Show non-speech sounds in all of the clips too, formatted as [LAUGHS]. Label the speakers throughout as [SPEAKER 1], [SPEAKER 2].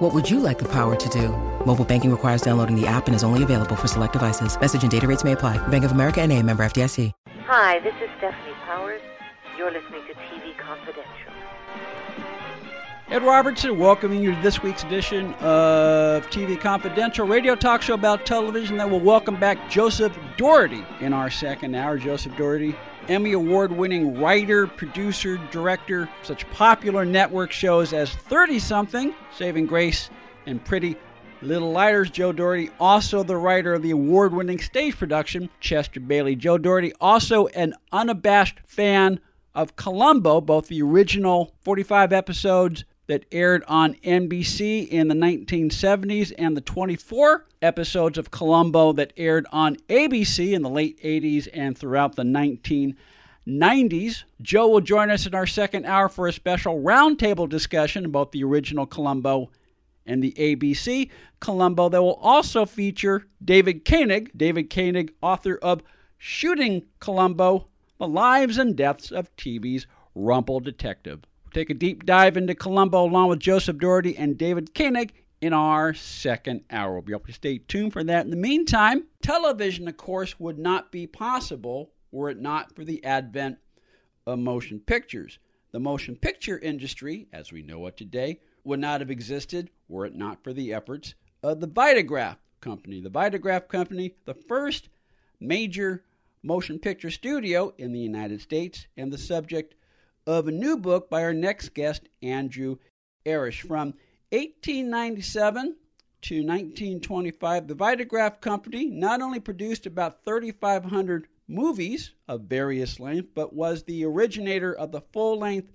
[SPEAKER 1] What would you like the power to do? Mobile banking requires downloading the app and is only available for select devices. Message and data rates may apply. Bank of America and a member FDIC.
[SPEAKER 2] Hi, this is Stephanie Powers. You're listening to TV Confidential.
[SPEAKER 3] Ed Robertson welcoming you to this week's edition of TV Confidential, radio talk show about television that will welcome back Joseph Dougherty in our second hour. Joseph Dougherty, Emmy Award winning writer, producer, director, such popular network shows as 30 something, Saving Grace, and Pretty Little Liars. Joe Dougherty, also the writer of the award winning stage production, Chester Bailey. Joe Dougherty, also an unabashed fan of Columbo, both the original 45 episodes that aired on NBC in the 1970s and the 24 episodes of Columbo that aired on ABC in the late 80s and throughout the 1990s. Joe will join us in our second hour for a special roundtable discussion about the original Columbo and the ABC Columbo that will also feature David Koenig, David Koenig, author of Shooting Columbo, The Lives and Deaths of TV's Rumple Detective take a deep dive into Columbo along with Joseph Dougherty and David Koenig in our second hour. We'll be able to stay tuned for that. In the meantime, television, of course, would not be possible were it not for the advent of motion pictures. The motion picture industry, as we know it today, would not have existed were it not for the efforts of the Vitagraph Company. The Vitagraph Company, the first major motion picture studio in the United States and the subject of a new book by our next guest, Andrew Erish. From 1897 to 1925, the Vitagraph Company not only produced about 3,500 movies of various lengths, but was the originator of the full length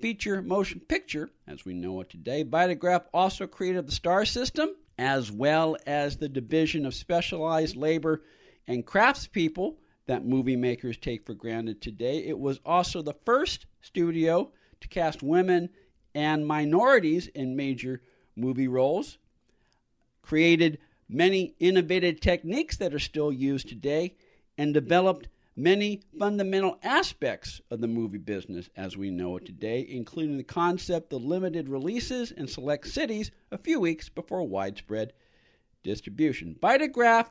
[SPEAKER 3] feature motion picture as we know it today. Vitagraph also created the star system as well as the division of specialized labor and craftspeople that movie makers take for granted today. It was also the first studio to cast women and minorities in major movie roles, created many innovative techniques that are still used today, and developed many fundamental aspects of the movie business as we know it today, including the concept of limited releases in select cities a few weeks before widespread distribution. Vitagraph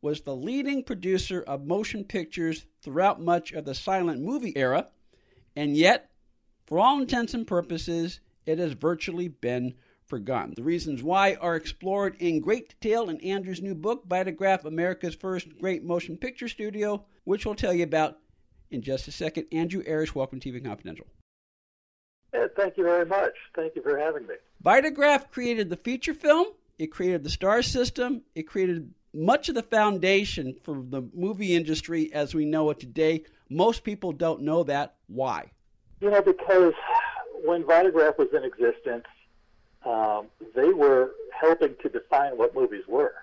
[SPEAKER 3] was the leading producer of motion pictures throughout much of the silent movie era, and yet, for all intents and purposes, it has virtually been forgotten. The reasons why are explored in great detail in Andrew's new book, Vitagraph America's First Great Motion Picture Studio, which we'll tell you about in just a second. Andrew Erish, welcome to TV Confidential.
[SPEAKER 4] Ed, thank you very much. Thank you for having me.
[SPEAKER 3] Vitagraph created the feature film, it created the star system, it created much of the foundation for the movie industry as we know it today. Most people don't know that. Why?
[SPEAKER 4] You know, because when Vitagraph was in existence, um, they were helping to define what movies were.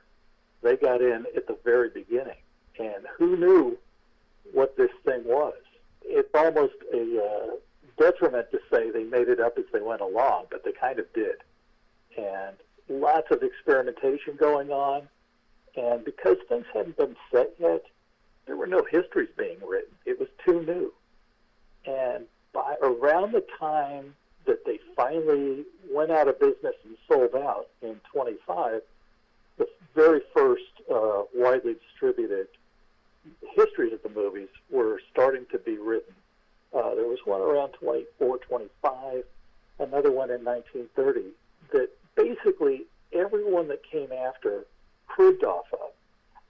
[SPEAKER 4] They got in at the very beginning, and who knew what this thing was? It's almost a uh, detriment to say they made it up as they went along, but they kind of did. And lots of experimentation going on and because things hadn't been set yet, there were no histories being written. It was too new. And by around the time that they finally went out of business and sold out in 25, the very first uh, widely distributed histories of the movies were starting to be written. Uh, there was one around 24, 25, another one in 1930 that basically everyone that came after cribbed off of.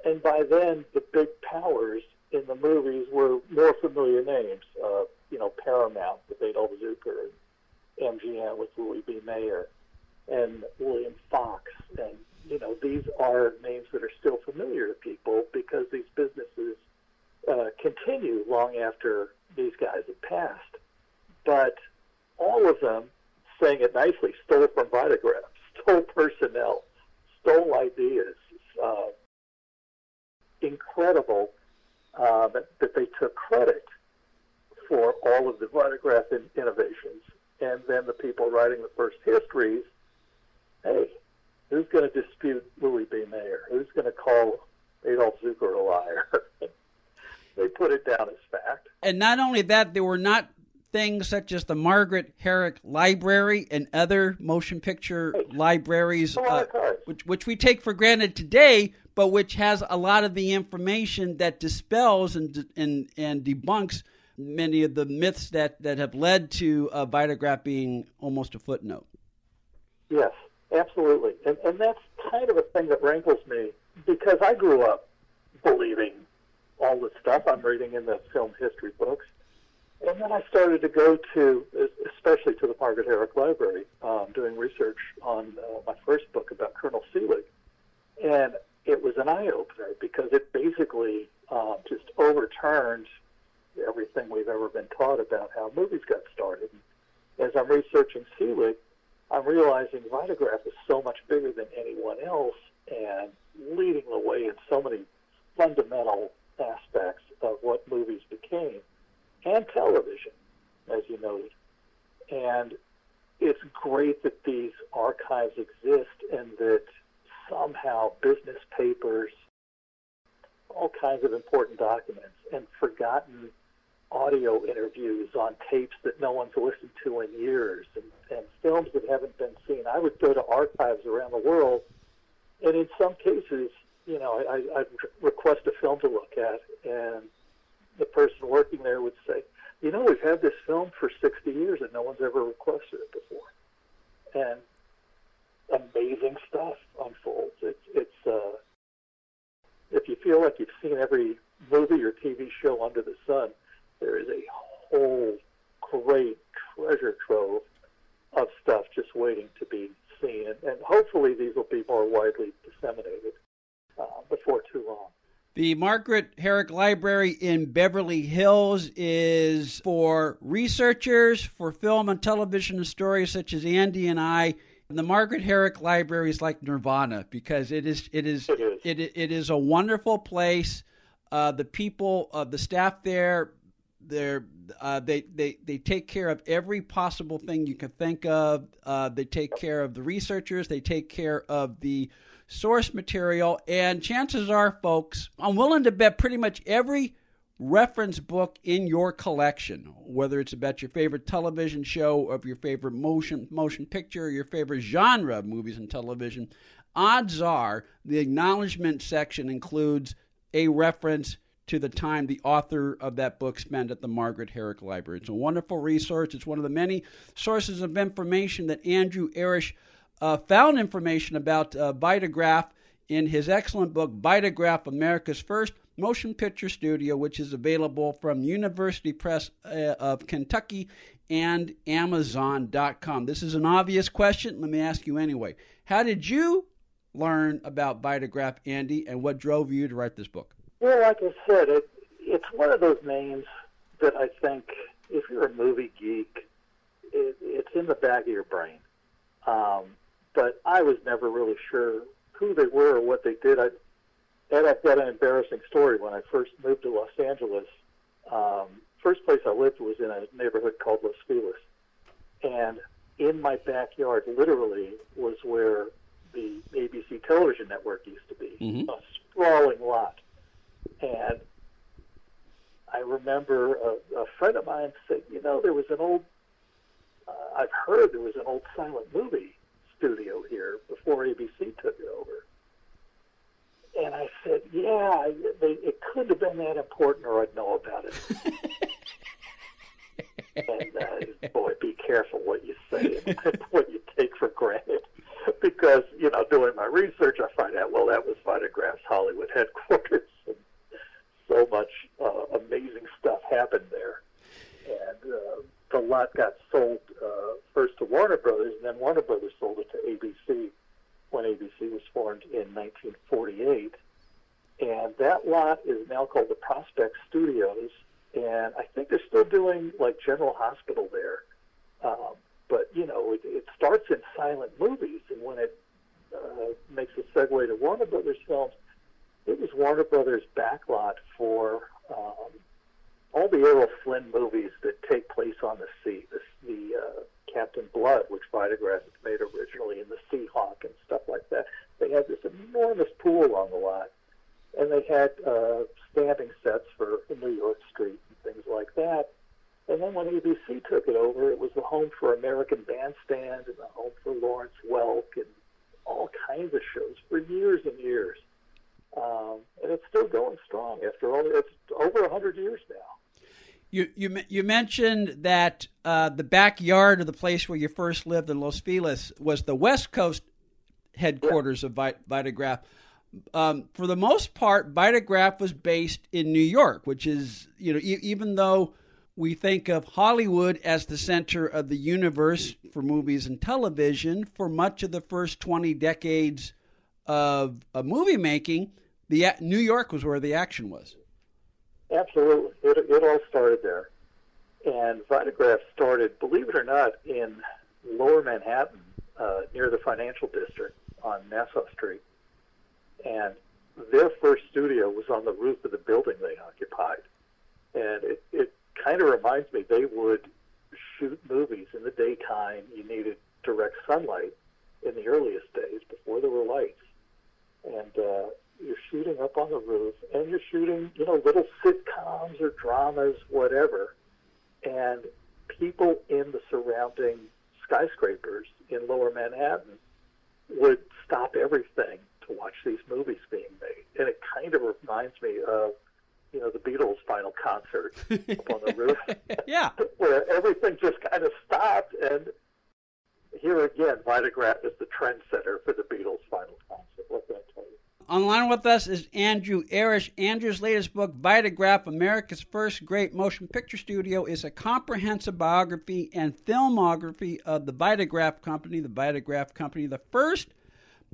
[SPEAKER 4] And by then, the big powers in the movies were more familiar names. Uh, you know, Paramount with Adolph Zukor and MGM with Louis B. Mayer and William Fox. And, you know, these are names that are still familiar to people because these businesses uh, continue long after these guys have passed. But all of them, saying it nicely, stole from Vitagraph, [LAUGHS] stole personnel, stole ideas, uh, incredible uh, that, that they took credit for all of the Vitagraph in, innovations. And then the people writing the first histories, hey, who's going to dispute Louis B. Mayer? Who's going to call Adolph Zukor a liar? [LAUGHS] they put it down as fact.
[SPEAKER 3] And not only that, they were not things such as the Margaret Herrick Library and other motion picture libraries, uh, which, which we take for granted today, but which has a lot of the information that dispels and and and debunks many of the myths that, that have led to uh, Vitagraph being almost a footnote.
[SPEAKER 4] Yes, absolutely. And, and that's kind of a thing that rankles me because I grew up believing all the stuff I'm reading in the film history books. And then I started to go to, especially to the Margaret Herrick Library, um, doing research on uh, my first book about Colonel Selig. And it was an eye opener because it basically um, just overturned everything we've ever been taught about how movies got started. As I'm researching Selig, I'm realizing Vitagraph is so much bigger than anyone else and leading the way in so many fundamental aspects of what movies became and television, as you noted. And it's great that these archives exist and that somehow business papers, all kinds of important documents, and forgotten audio interviews on tapes that no one's listened to in years and, and films that haven't been seen. I would go to archives around the world, and in some cases, you know, I, I'd request a film to look at, and the person working there would say, you know, we've had this film for 60 years and no one's ever requested it before. And amazing stuff unfolds. It's, it's, uh, if you feel like you've seen every movie or TV show under the sun, there is a whole great treasure trove of stuff just waiting to be seen. And, and hopefully these will be more widely disseminated uh, before too long.
[SPEAKER 3] The Margaret Herrick Library in Beverly Hills is for researchers for film and television stories such as Andy and I. And the Margaret Herrick Library is like Nirvana because it is it is
[SPEAKER 4] it is,
[SPEAKER 3] it, it is a wonderful place. Uh, the people, uh, the staff there they're uh, they they they take care of every possible thing you can think of. Uh, they take care of the researchers. They take care of the source material. And chances are, folks, I'm willing to bet pretty much every reference book in your collection, whether it's about your favorite television show, of your favorite motion motion picture, or your favorite genre of movies and television, odds are the acknowledgement section includes a reference to the time the author of that book spent at the Margaret Herrick Library. It's a wonderful resource. It's one of the many sources of information that Andrew Erish uh, found information about uh, Vitagraph in his excellent book, Vitagraph America's First Motion Picture Studio, which is available from University Press uh, of Kentucky and Amazon.com. This is an obvious question. Let me ask you anyway. How did you learn about Vitagraph, Andy, and what drove you to write this book?
[SPEAKER 4] Well, like I said, it it's one of those names that I think if you're a movie geek, it, it's in the back of your brain. Um, but I was never really sure who they were or what they did. I, and I've got an embarrassing story. When I first moved to Los Angeles, um, first place I lived was in a neighborhood called Los Feliz, and in my backyard, literally, was where the ABC television network used to be.
[SPEAKER 3] Mm-hmm.
[SPEAKER 4] A sprawling lot and I remember a, a friend of mine said, you know, there was an old, uh, I've heard there was an old silent movie studio here before ABC took it over. And I said, yeah, they, it could have been that important or I'd know about it. [LAUGHS] and uh, boy, be careful what you say and [LAUGHS] what you take for granted. Because, you know, doing my research, I find out, well, that was Vitagraph's Hollywood headquarters [LAUGHS] so much uh, amazing stuff happened there. And uh, the lot got sold first to Warner Brothers, and then Warner Brothers sold it to ABC when ABC was formed in 1948. And that lot is now called the Prospect Studios, and I think they're still doing like General Hospital there. Um, but you know, it, it starts in silent movies, and when it uh, makes a segue to Warner Brothers films, it was Warner Brothers backlot for um, all the Errol Flynn movies that take place on the sea, the, the uh, Captain Blood, which Vitagraph made originally, and the Sea Hawk and stuff like that. They had this enormous pool on the lot, and they had uh, standing sets for New York Street and things like that. And then when ABC took it over, it was the home for American Bandstand and the home for Lawrence Welk and all kinds of shows for years and years. Um, and it's still going strong after all. It's over a hundred years now.
[SPEAKER 3] You you you mentioned that uh, the backyard of the place where you first lived in Los Feliz was the West Coast headquarters of Vit- Vitagraph. Um, for the most part, Vitagraph was based in New York, which is you know e- even though we think of Hollywood as the center of the universe for movies and television. For much of the first 20 decades of, of movie making, the New York was where the action was.
[SPEAKER 4] Absolutely. It, it all started there. And Vitagraph started, believe it or not, in lower Manhattan uh, near the financial district on Nassau Street. And their first studio was on the roof of the building they occupied. And it, it kind of reminds me they would shoot movies in the daytime. You needed direct sunlight in the earliest days before there were lights, and uh, you're shooting up on the roof, and you're shooting, you know, little sitcoms or dramas, whatever, and people in the surrounding skyscrapers in Lower Manhattan would stop everything to watch these movies being made, and it kind of reminds me of you know, the Beatles' final concert [LAUGHS] up on the roof. [LAUGHS]
[SPEAKER 3] yeah. [LAUGHS]
[SPEAKER 4] Where everything just kind of stopped. And here again, Vitagraph is the trendsetter for the Beatles' final concert. What can I tell you?
[SPEAKER 3] Online with us is Andrew Erish. Andrew's latest book, Vitagraph America's First Great Motion Picture Studio, is a comprehensive biography and filmography of the Vitagraph Company, the Vitagraph Company, the first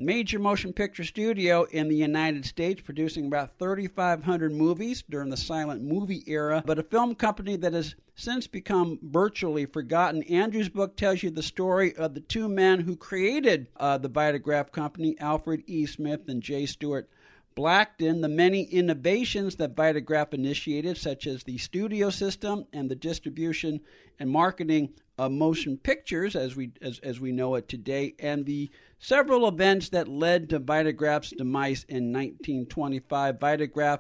[SPEAKER 3] major motion picture studio in the United States, producing about 3,500 movies during the silent movie era, but a film company that has since become virtually forgotten. Andrew's book tells you the story of the two men who created uh, the Vitagraph Company, Alfred E. Smith and J. Stuart Blackton, the many innovations that Vitagraph initiated, such as the studio system and the distribution and marketing of motion pictures as we as, as we know it today, and the several events that led to Vitagraph's demise in 1925. Vitagraph,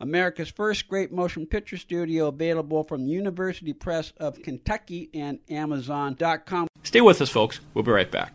[SPEAKER 3] America's first great motion picture studio, available from University Press of Kentucky and Amazon.com.
[SPEAKER 5] Stay with us, folks. We'll be right back.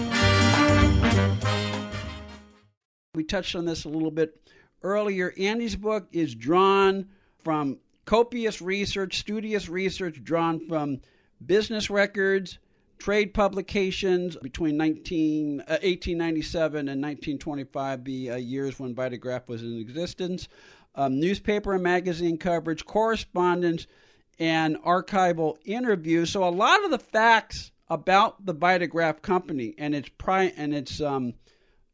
[SPEAKER 3] touched on this a little bit earlier. Andy's book is drawn from copious research, studious research, drawn from business records, trade publications between 19, uh, 1897 and 1925, the uh, years when Vitagraph was in existence, um, newspaper and magazine coverage, correspondence, and archival interviews. So a lot of the facts about the Vitagraph company and its pri- and its um,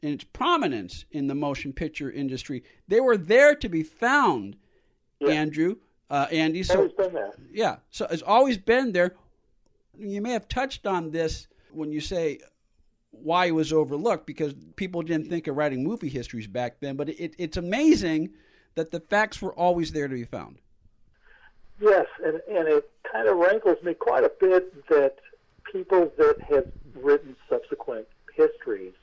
[SPEAKER 3] and its prominence in the motion picture industry. They were there to be found, yeah. Andrew, uh, Andy.
[SPEAKER 4] So, always been there.
[SPEAKER 3] Yeah, so it's always been there. You may have touched on this when you say why it was overlooked because people didn't think of writing movie histories back then. But it, it's amazing that the facts were always there to be found.
[SPEAKER 4] Yes, and, and it kind of rankles me quite a bit that people that have written subsequent histories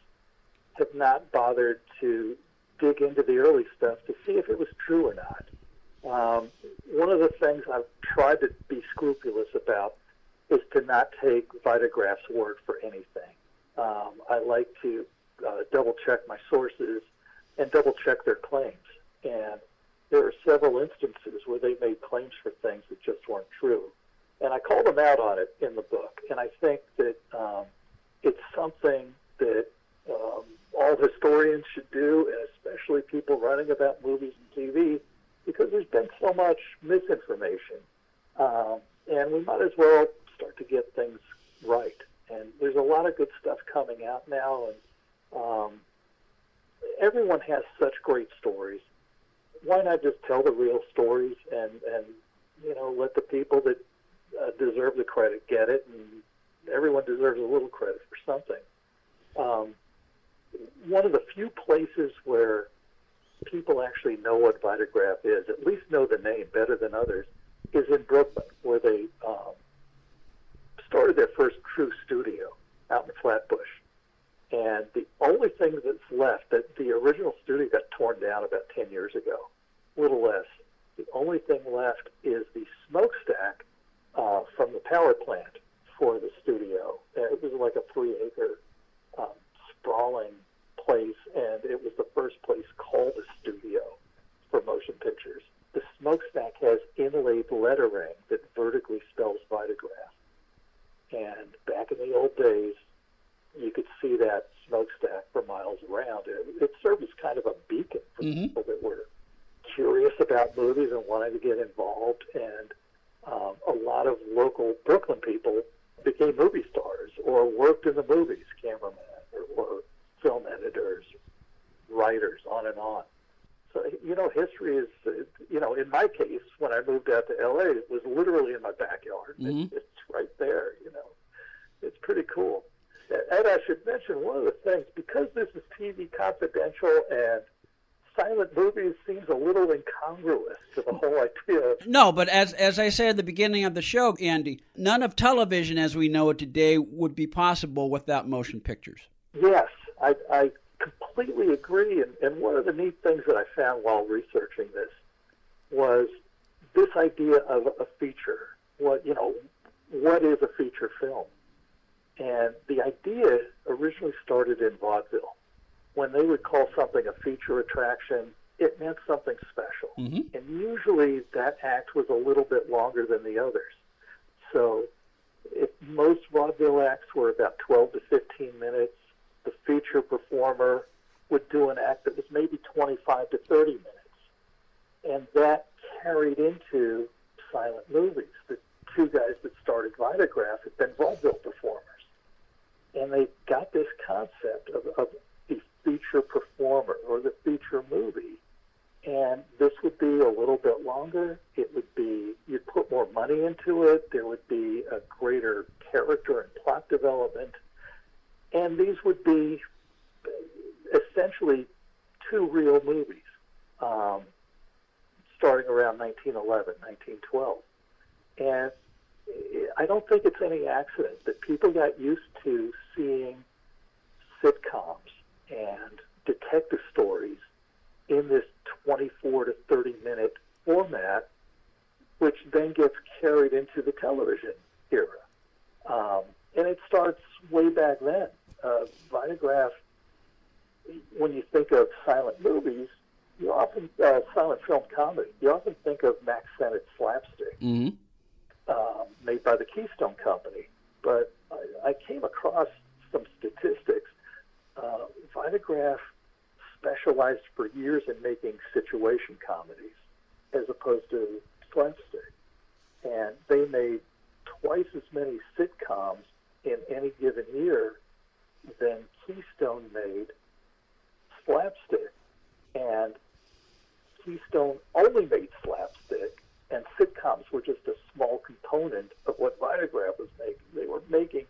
[SPEAKER 4] have not bothered to dig into the early stuff to see if it was true or not. Um, one of the things I've tried to be scrupulous about is to not take Vitagraph's word for anything. Um, I like to uh, double check my sources and double check their claims. And there are several instances where they made claims for things that just weren't true. And I call them out on it in the book. And I think that um, it's something that um, all historians should do, and especially people writing about movies and TV, because there's been so much misinformation. Um, and we might as well start to get things right. And there's a lot of good stuff coming out now, and um, everyone has such great stories. Why not just tell the real stories and and you know let the people that uh, deserve the credit get it, and everyone deserves a little credit for something. Um, one of the few places where people actually know what Vitagraph is, at least know the name better than others, is in Brooklyn, where they um, started their first true studio out in Flatbush. And the only thing that's left, that the original studio got torn down about 10 years ago, a little less. The only thing left is the smokestack uh, from the power plant for the studio. It was like a three acre um, sprawling place, and it was the first place called a studio for motion pictures. The smokestack has inlaid lettering that vertically spells Vitagraph. And back in the old days, you could see that smokestack for miles around. It, it served as kind of a beacon for
[SPEAKER 3] Mhm.
[SPEAKER 4] people that were curious about movies and wanted to get involved. And um, a lot of local Brooklyn people became movie stars or worked in the movies, cameramen or, or film editors, writers, on and on. So, you know, history is, you know, in my case, when I moved out to LA, it was literally in my backyard.
[SPEAKER 3] Mhm.
[SPEAKER 4] It, it's right there, you know. It's pretty cool. And I should mention one of the things, because this is TV confidential and silent movies seems a little incongruous to the whole idea of
[SPEAKER 3] No, but as as I said at the beginning of the show, Andy, none of television as we know it today would be possible without motion pictures.
[SPEAKER 4] Yes, I, I completely agree. And, and one of the neat things that I found while researching this was this idea of a feature. What you know, what is a feature film? And the idea originally started in vaudeville. When they would call something a feature attraction, it meant something special.
[SPEAKER 3] Mhm.
[SPEAKER 4] And usually that act was a little bit longer than the others. So if most vaudeville acts were about 12 to 15 minutes, the feature performer would do an act that was maybe 25 to 30 minutes. And that carried into silent movies. The two guys that started Vitagraph had been vaudeville performers. And they got this concept of, of the feature performer or the feature movie. And this would be a little bit longer. It would be, you'd put more money into it. There would be a greater character and plot development. And these would be essentially two reel movies, um, starting around 1911, 1912. And I don't think it's any accident that people got used to seeing sitcoms and detective stories in this 24 to 30 minute format, which then gets carried into the television era. Um, and it starts way back then. Uh, Vitagraph, when you think of silent movies, you often, uh, silent film comedy, you often think of Mack Sennett's slapstick
[SPEAKER 3] Mm-hmm.
[SPEAKER 4] um, made by the Keystone Company. But I, I came across some statistics. Uh, Vitagraph specialized for years in making situation comedies as opposed to slapstick. And they made twice as many sitcoms in any given year than Keystone made slapstick. And Keystone only made slapstick, and sitcoms were just a small component of what Vitagraph was making. They were making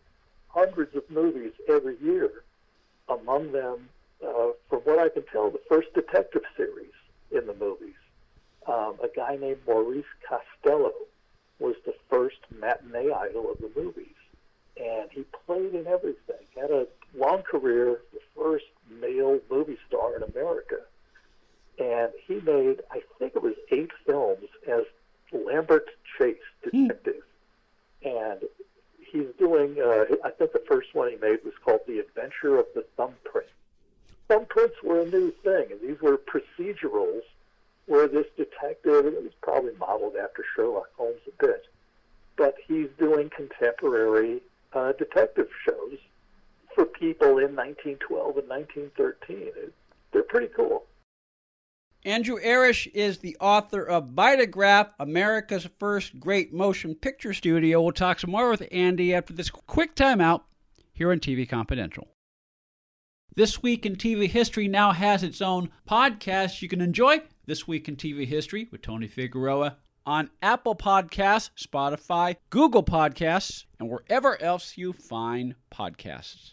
[SPEAKER 4] hundreds of movies every year. Among them, uh, from what I can tell, the first detective series in the movies. Um, a guy named Maurice Costello was the first matinee idol of the movies, and he played in everything. Had a long career, the first male movie star in America. And he made, I think it was eight films as Lambert Chase hmm. detective. And he's doing, uh, I think the first one he made was called The Adventure of the Thumbprint. Thumbprints were a new thing, and these were procedurals where this detective, it was probably modeled after Sherlock Holmes a bit, but he's doing contemporary uh, detective shows for people in 1912 and 1913. It, they're pretty cool.
[SPEAKER 3] Andrew Erish is the author of Vitagraph, America's first great motion picture studio. We'll talk some more with Andy after this quick timeout here on TV Confidential. This Week in TV History now has its own podcast you can enjoy. This Week in TV History with Tony Figueroa on Apple Podcasts, Spotify, Google Podcasts, and wherever else you find podcasts.